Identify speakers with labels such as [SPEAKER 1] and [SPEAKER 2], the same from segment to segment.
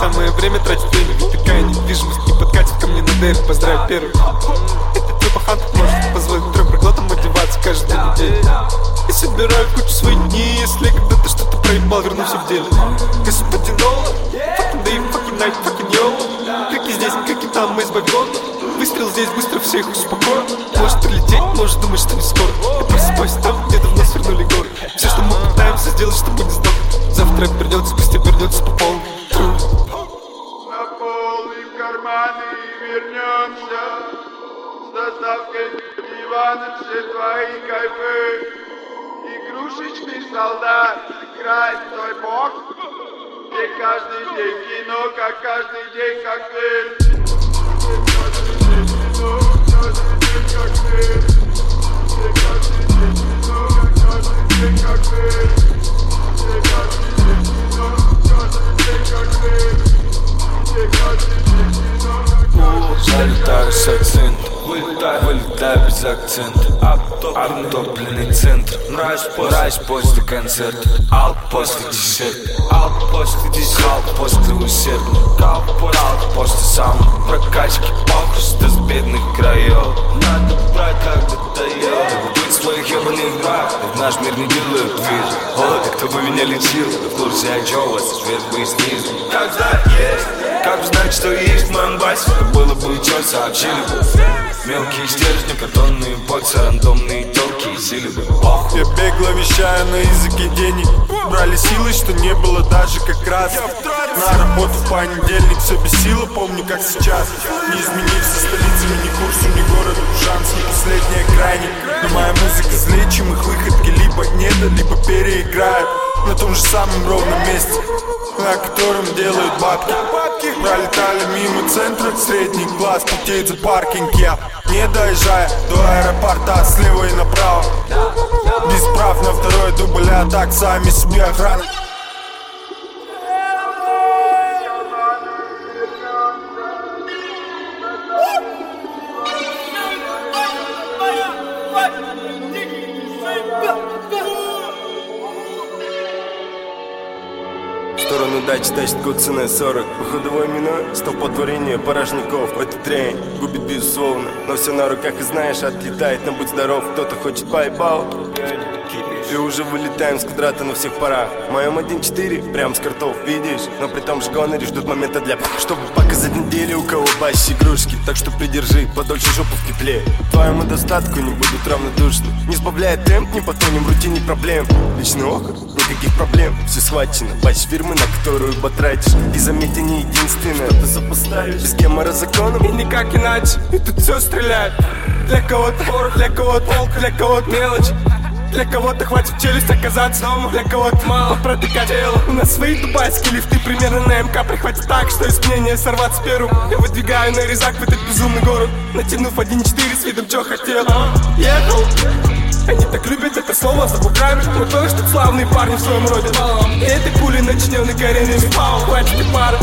[SPEAKER 1] Самое время тратить время, ведь такая недвижимость не подкатит ко мне на дэр Поздравь первый Это твой пахан может позволить трем проглотам одеваться каждую неделю И собираю кучу своих дней, если когда-то что-то проебал, вернусь в деле Господин Нолан, fucking day, fucking night, fucking yo Как и здесь, как и там, мы избавлен Выстрел здесь, быстро всех успокою Может прилететь, может думать, что не скоро. Я просыпаюсь там, где давно свернули горы
[SPEAKER 2] доставкой все твои кайфы Игрушечный солдат, играет твой бог Где каждый день кино, как каждый день коктейль каждый день кино, каждый день коктейль
[SPEAKER 3] Вылетаю без акцента Обтопленный центр Мразь после концерта Алк после десерта Алк после десерта Калк после усердия Калк после самой прокачки Похуй с бедных краев. Надо брать как-то дает Быть своих ебаных брак В наш мир не делают вид. О, кто бы меня лечил. В курсе о чем вас сверху и снизу. Как знать есть Как знать, что есть в моем басе Было бы что сообщили бы. Мелкие стержни, картонные боксы Рандомные телки и сили бы
[SPEAKER 4] Я бегло вещаю на языке денег Брали силы, что не было даже как раз. На работу в понедельник все без силы Помню как сейчас. Не изменился столица ни курсу, ни городу. Шанс не последняя крайне. Но моя музыка злее, чем их выходки. Либо недо, либо переиграют. На том же самом ровном месте на котором делают бабки. Пролетали мимо центра, средний класс Путеет за паркинг. Я Не доезжая до аэропорта Слева и направо. Без прав на второй дубль А так сами себе охрана
[SPEAKER 5] Дачи тащит год ценой 40 Выходовой миной, столпотворение порожников. Этот трень губит безусловно. Но все на руках и знаешь, отлетает Но будь здоров, кто-то хочет поебал и уже вылетаем с квадрата на всех парах. В моем 1.4, прям с картов, видишь? Но при том же гонори ждут момента для Чтобы показать неделю, у кого баси игрушки. Так что придержи, подольше жопу в тепле Твоему достатку не будут равнодушны Не сбавляя темп, не потонем в рутине проблем. Личный опыт, никаких проблем. Все схвачено, бач фирмы, на которую потратишь И заметь, не единственное Что ты сопоставишь Без гемора законом
[SPEAKER 1] И никак иначе, и тут все стреляет. Для кого-то порох, для кого-то волк, для кого-то мелочь. Для кого-то хватит челюсть оказаться дома. Для кого-то мало протыкать тело. У нас свои дубайские лифты примерно на МК Прихватит так, что из мнения сорваться первым Я выдвигаю на резак в этот безумный город Натянув 1.4 с видом, чё хотел. Ехал они так любят это слово за буграми Мы тоже что славные парни в своем роде И этой пули начиненной коренными Пау, хватит и пара.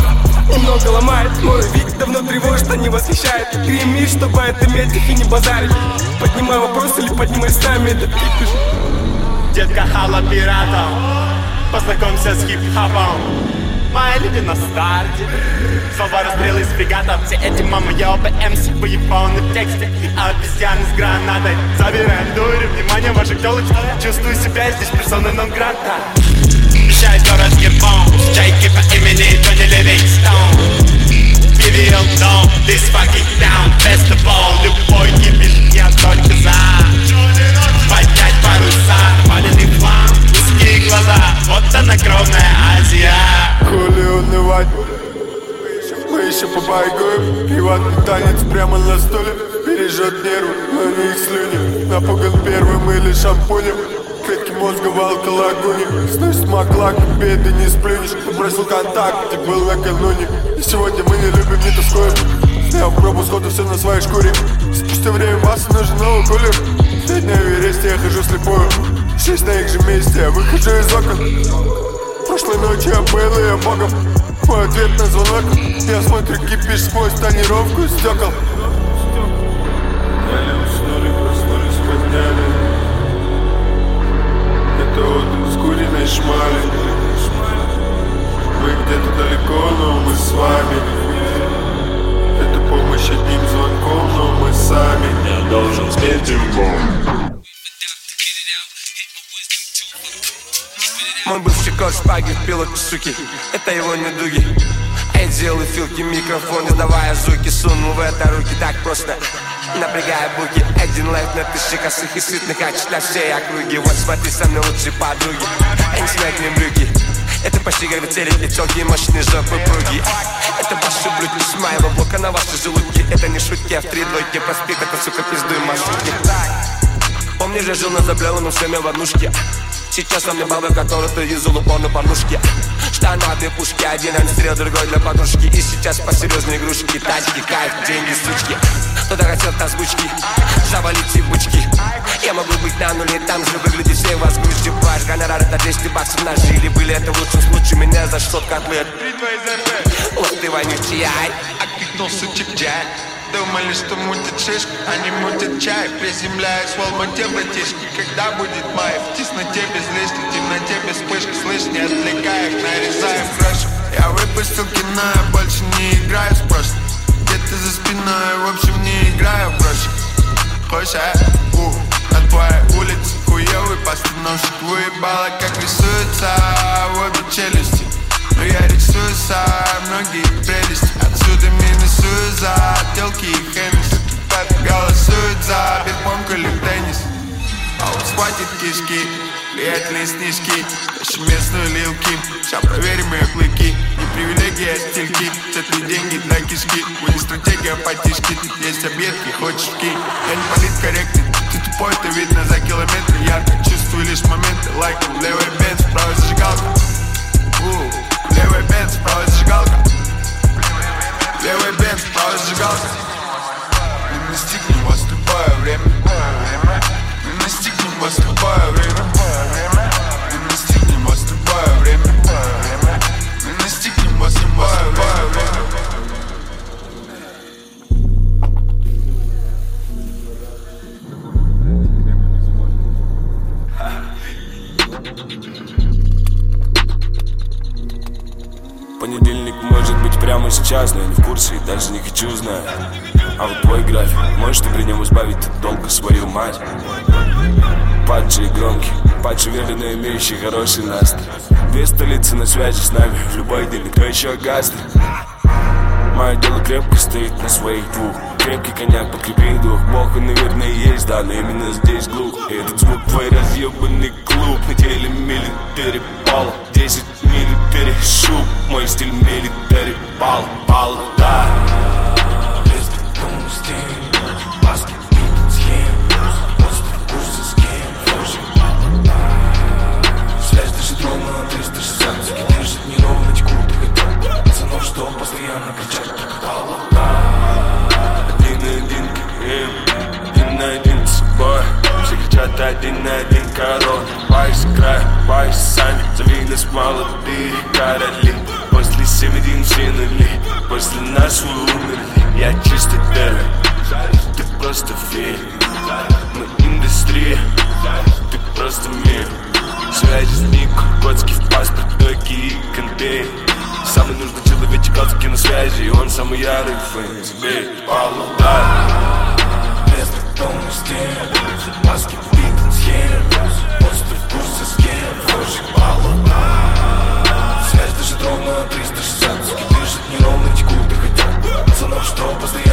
[SPEAKER 1] Немного ломает. Мой вид давно тревожит, а не восхищает. Гремишь, чтобы это их и не базарить. Поднимай вопрос или поднимай с нами этот кипиш.
[SPEAKER 6] Детка хала пиратов Познакомься с хип-хопом Люди на старте Слова расстрелы из фрегатов Все эти мамы ёбы МС Поебаны в тексте И обезьяны с гранатой Забираем дури, внимание ваших телочек Чувствую себя здесь персоной нон грата Вещает город с гербом. Чайки по имени Тони Ливингстон BBL Dome, this fucking down Festival, любой кипиш,
[SPEAKER 4] шампунем Клетки мозга в алколагуне Сносит маклак, беды не сплюнешь. Бросил контакт, ты был накануне. И сегодня мы не любим, не тоскуем Снял пробу, сходу все на своей шкуре. Спустя время масса нужен новый кулер. Сегодня в Эвересте я хожу слепую. Шесть на их же месте, я выхожу из окон. Прошлой ночью я был, и я богом. Мой ответ на звонок. Я смотрю кипиш сквозь тонировку стекол. Еле уснули, проснулись, подняли Вот с куриной шмали Вы где-то далеко, но мы вами. Это помощь одним звонком, но мы сами.
[SPEAKER 7] Я должен спеть им
[SPEAKER 8] Мой бывший кот шпаги впил от суки Это его недуги. Я делаю филки, микрофон, издавая звуки Сунул в это руки. Так просто Напрягая буки Один лайф на тысячи косых и сытных Хочет на всей округе Вот смотри, со мной лучшие подруги не снять мне брюки это почти как телек, тонкие мощные жопы пруги. Это ваши блюдки с моего блока на ваши желудки. Это не шутки, а в три двойки проспект Это, сука, пиздуй маршрутки Помнишь, я жил на заблеванном шлеме в однушке Сейчас у меня баба, которую ты юзал упор на порнушке Штаны, две пушки, один анстрел, другой для подружки И сейчас посерьезнее игрушки, тачки, кайф, деньги, сучки. Кто-то хотел озвучки, завалить и бучки Я могу быть на нуле, там же выглядит все вас грусти Ваш гонорар это 200 баксов нажили Были это в лучшем случае, меня за что котлет Вот ты вонючий, ай.
[SPEAKER 2] Откликнулся чип-джай Думали, что мутят шишки, они мутят чай Приземляюсь в Алмате, братишки Когда будет май? В тесноте без лишних, в темноте без вспышки Слышь, не отвлекай их, нарезаем крошу Я выпустил кино, я больше не играю с прошлым Где-то за спиной, в общем, не играю в Хочешь, а? У, на твоей улице Хуёвый постановщик выебала, как снежки Тащим местную Лил Ким Сейчас проверим ее клыки. Не привилегия, а стильки Цветные деньги для кишки. Не стратегия, а потишки. Есть объедки, хочешь ки Я не политкорректный. Ты тупой, это видно за километры. Ярко чувствую лишь моменты. Лайк, левый бенз, правая зажигалка. Левый бенз, правая зажигалка. Левый бенз, правая зажигалка. Мы настигнем вас любое время. Мы настигнем вас любое время
[SPEAKER 3] прямо сейчас, но я не в курсе и даже не хочу знать. А вот твой график, можешь ты при нем избавить от свою мать? Падший громкий, падший уверенно имеющий хороший настрой. Две столицы на связи с нами, в любой день, кто еще гастрит Мое дело крепко стоит на своих двух. Крепкий коньяк, подкрепи дух. Бог, он, наверное, есть, да, но именно здесь глух. И этот звук твой разъебанный клуб На теле милитари пал 10 милитари шуб Мой стиль милитари пал, пал, да.
[SPEAKER 1] Связь дышит ровно на 360 Суки держит. Неровно текут и хотят Пацанов, что постоянно кричат
[SPEAKER 3] Один на один, им, один на один с собой. Все кричат один на один король. Вайс край, вайс сами Завились молодые короли После семь один все нули После нас вы умерли. Я чистый террор Ты просто фея. Мы индустрия. Ты просто мир. Связи с Нико, Котский в паспорт, дойки и контейнер Самый нужный человечек, Котский на связи. Он самый ярый фэн Тебе полудар
[SPEAKER 1] Вместо дома стен Маски схем Остров дышит ровно на 360 Суки дышат неровно, текут и хотят. Пацанов, что постоянно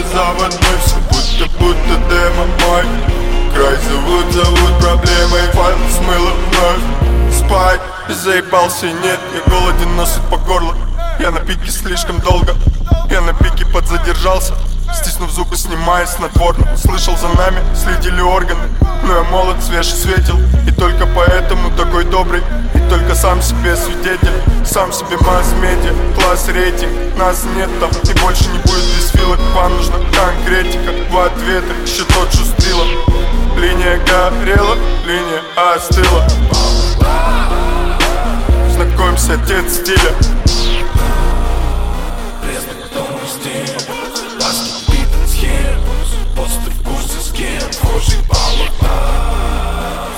[SPEAKER 4] Будто заводной Все будто, будто демо мой Край зовут, зовут проблемой Файл смыло вновь. Спать, заебался, нет Я голоден, но сыт по горло. Я на пике слишком долго Я на пике подзадержался. Стиснув зубы, снимая снотворно Слышал за нами, следили органы. Но я молод, свеж и светил И только поэтому такой добрый. И только сам себе свидетель Сам себе масс-медиа, класс рейтинг Нас нет там и больше не будет без филок Вам нужно конкретика В ответах еще тот же стила. Линия горела, линия остыла Знакомься, отец стиля.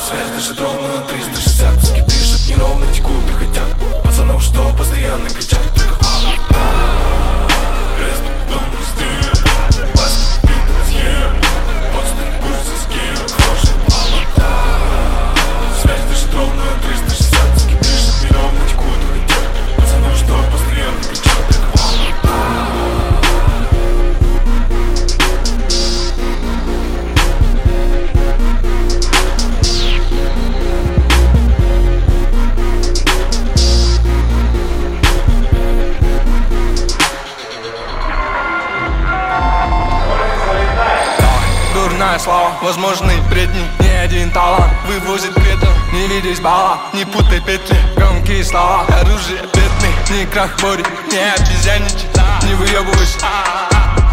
[SPEAKER 1] Связь даже ровно на 360 Суки дышат неровно, текут и хотят Пацанов, что постоянно кричат
[SPEAKER 9] Дурная слава, возможно и предни Не один талант вывозит кредо Не видишь бала, не путай петли. Громкие слова, оружие бедный Не крах борет, не обезьянничай Не выебывайся.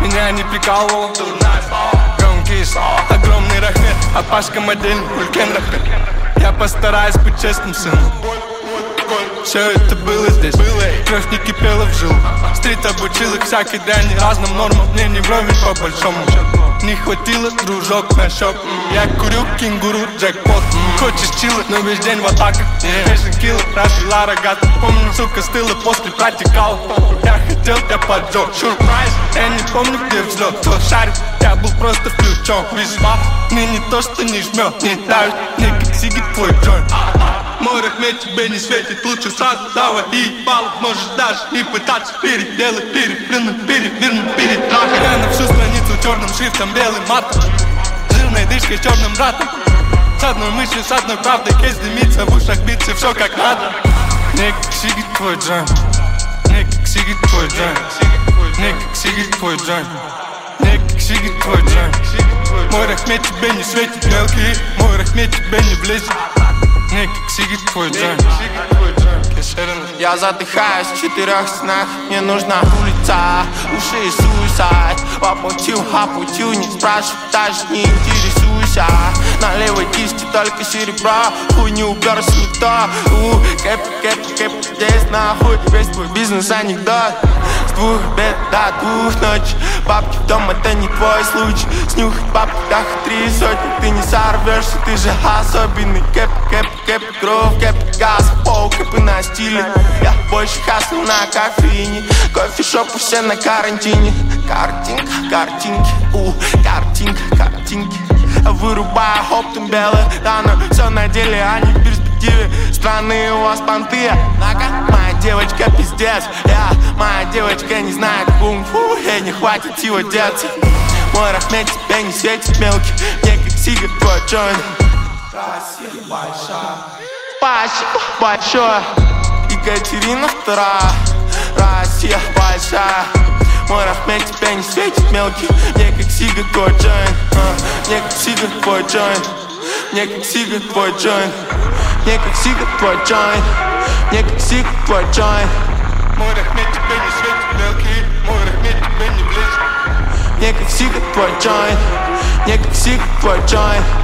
[SPEAKER 9] Меня не прикалывал Дурная слава, громкие слова. Огромный рахмет, а Пашка модельный Улькен рахмет. Я постараюсь быть честным сыном все это было здесь. Было. Кровь не кипела в жилу Стрит обучил их всякой дряни Разным нормам, мне не вровень по большому Не хватило, дружок, на шоп Я курю кенгуру, джекпот. Хочешь чилла, но весь день в атаках. Пешен килла, развела рогат. Помню, сука, стыла после протекал. Я хотел, я поджег Сюрприз, я не помню, где взлет Кто шарит, я был просто включен Весьма, мне не то, что не жмет Не давит, не как сигит твой джойнт мой рахмет тебе не светит Лучше сразу давай и баллов Можешь даже не пытаться переделать Переплюнуть, перевернуть, перетрахать Я на всю страницу черным шрифтом, белым матом Жирной дышкой, черным ратом С одной мыслью, с одной правдой Кейс дымится, в ушах биться, все как надо как сигит твой Не как сигит твой Не как сигит твой Не как сигит твой джойн Мой рахмет тебе не светит мелкий Мой рахмет тебе не влезет
[SPEAKER 7] я задыхаюсь в четырех снах. Мне нужна улица, уши и суицид Воплотил, оплатил, не спрашивай, даже не интересуйся На левой кисти только серебро Хуй не уперся никто У, кэп, кэп, кэп, здесь нахуй Весь твой бизнес анекдот. С двух бед до двух ночи. Бабки в дом это не твой случай. Снюхать бабки да три сотни. Ты не сорвешься, ты же особенный. Кэп, кэп, кэп, кровь, кэп, газ, пол, кэпы на стиле. Я больше хаснул на кофеине Кофешопы все на карантине. Картинка, картинки, у, картинка, картинки Вырубая оптом белое, да, но все на деле, а не в перспективе. Страны у вас понты, однако моя девочка пиздец. Я, моя девочка не знает кунг-фу, ей не хватит его деться. Мой рахмет тебе не светит мелкий, мне как сигар твой джойн Россия большая Спасибо большое. Екатерина вторая. Россия большая мой рахмет тебя не светит мелкий Мне как сига твой джойн Мне как сига твой джойн Мне как сига твой джойн Мне как сига твой джойн Мне как сига твой джойн
[SPEAKER 9] Мой рахмет тебе не светит мелкий Мой рахмет тебе не влезет
[SPEAKER 7] Мне как сига твой джойн Мне как сига твой джойн